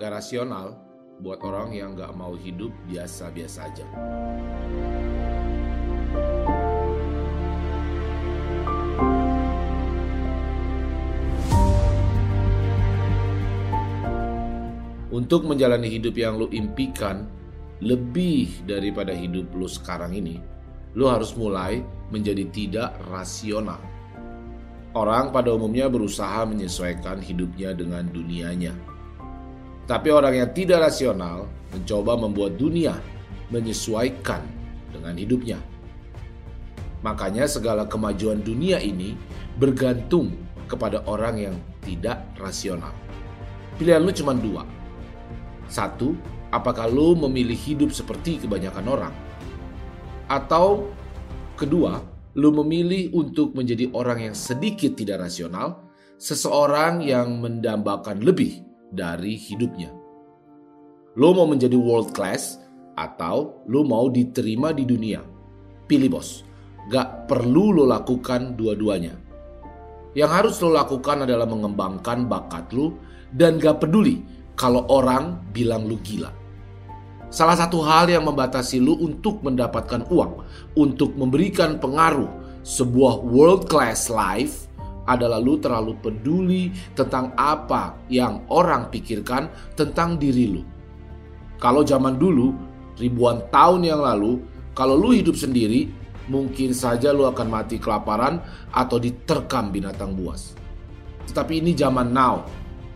gak rasional, buat orang yang gak mau hidup biasa-biasa aja. Untuk menjalani hidup yang lu impikan lebih daripada hidup lu sekarang ini, lu harus mulai menjadi tidak rasional. Orang pada umumnya berusaha menyesuaikan hidupnya dengan dunianya. Tapi orang yang tidak rasional mencoba membuat dunia menyesuaikan dengan hidupnya. Makanya segala kemajuan dunia ini bergantung kepada orang yang tidak rasional. Pilihan lu cuma dua. Satu, apakah lu memilih hidup seperti kebanyakan orang? Atau kedua, lu memilih untuk menjadi orang yang sedikit tidak rasional, seseorang yang mendambakan lebih dari hidupnya. Lo mau menjadi world class atau lo mau diterima di dunia? Pilih bos, gak perlu lo lakukan dua-duanya. Yang harus lo lakukan adalah mengembangkan bakat lo dan gak peduli kalau orang bilang lo gila. Salah satu hal yang membatasi lo untuk mendapatkan uang, untuk memberikan pengaruh sebuah world class life adalah lu terlalu peduli tentang apa yang orang pikirkan tentang diri lu. Kalau zaman dulu, ribuan tahun yang lalu, kalau lu hidup sendiri, mungkin saja lu akan mati kelaparan atau diterkam binatang buas. Tetapi ini zaman now.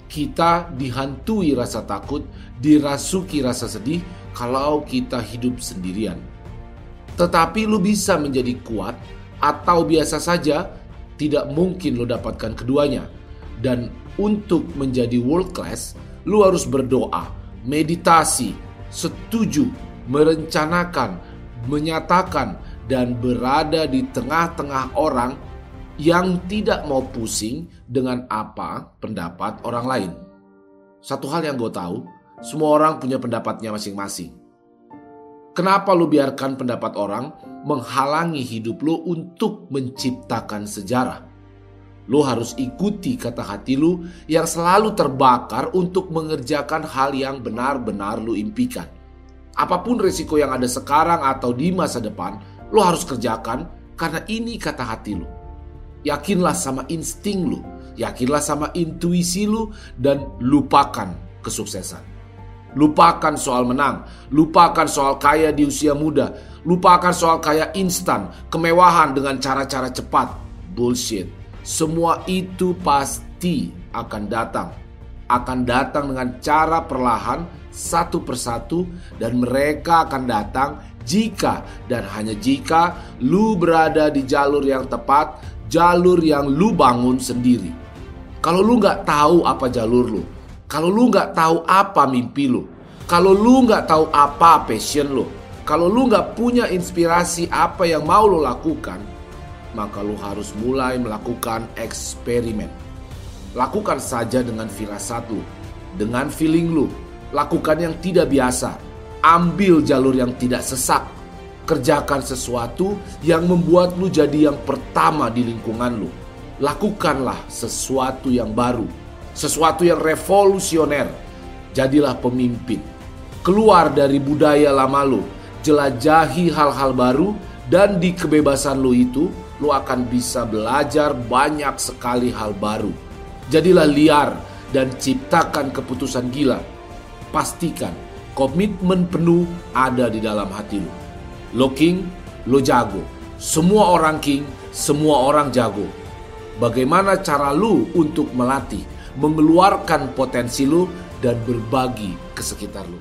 Kita dihantui rasa takut, dirasuki rasa sedih kalau kita hidup sendirian. Tetapi lu bisa menjadi kuat atau biasa saja tidak mungkin lo dapatkan keduanya. Dan untuk menjadi world class, lo harus berdoa, meditasi, setuju, merencanakan, menyatakan, dan berada di tengah-tengah orang yang tidak mau pusing dengan apa pendapat orang lain. Satu hal yang gue tahu, semua orang punya pendapatnya masing-masing. Kenapa lu biarkan pendapat orang menghalangi hidup lu untuk menciptakan sejarah? Lu harus ikuti kata hati lu yang selalu terbakar untuk mengerjakan hal yang benar-benar lu impikan. Apa pun risiko yang ada sekarang atau di masa depan, lu harus kerjakan karena ini kata hati lu. Yakinlah sama insting lu, yakinlah sama intuisi lu, dan lupakan kesuksesan. Lupakan soal menang, lupakan soal kaya di usia muda, lupakan soal kaya instan, kemewahan dengan cara-cara cepat. Bullshit. Semua itu pasti akan datang. Akan datang dengan cara perlahan satu persatu dan mereka akan datang jika dan hanya jika lu berada di jalur yang tepat, jalur yang lu bangun sendiri. Kalau lu nggak tahu apa jalur lu, kalau lu nggak tahu apa mimpi lu, kalau lu nggak tahu apa passion lu, kalau lu nggak punya inspirasi apa yang mau lu lakukan, maka lu harus mulai melakukan eksperimen. Lakukan saja dengan firasat lu, dengan feeling lu. Lakukan yang tidak biasa. Ambil jalur yang tidak sesak. Kerjakan sesuatu yang membuat lu jadi yang pertama di lingkungan lu. Lakukanlah sesuatu yang baru, sesuatu yang revolusioner. Jadilah pemimpin. Keluar dari budaya lama lu, jelajahi hal-hal baru dan di kebebasan lu itu lu akan bisa belajar banyak sekali hal baru. Jadilah liar dan ciptakan keputusan gila. Pastikan komitmen penuh ada di dalam hati lu. Lo king, lo jago. Semua orang king, semua orang jago. Bagaimana cara lu untuk melatih, mengeluarkan potensi lu dan berbagi ke sekitar lu?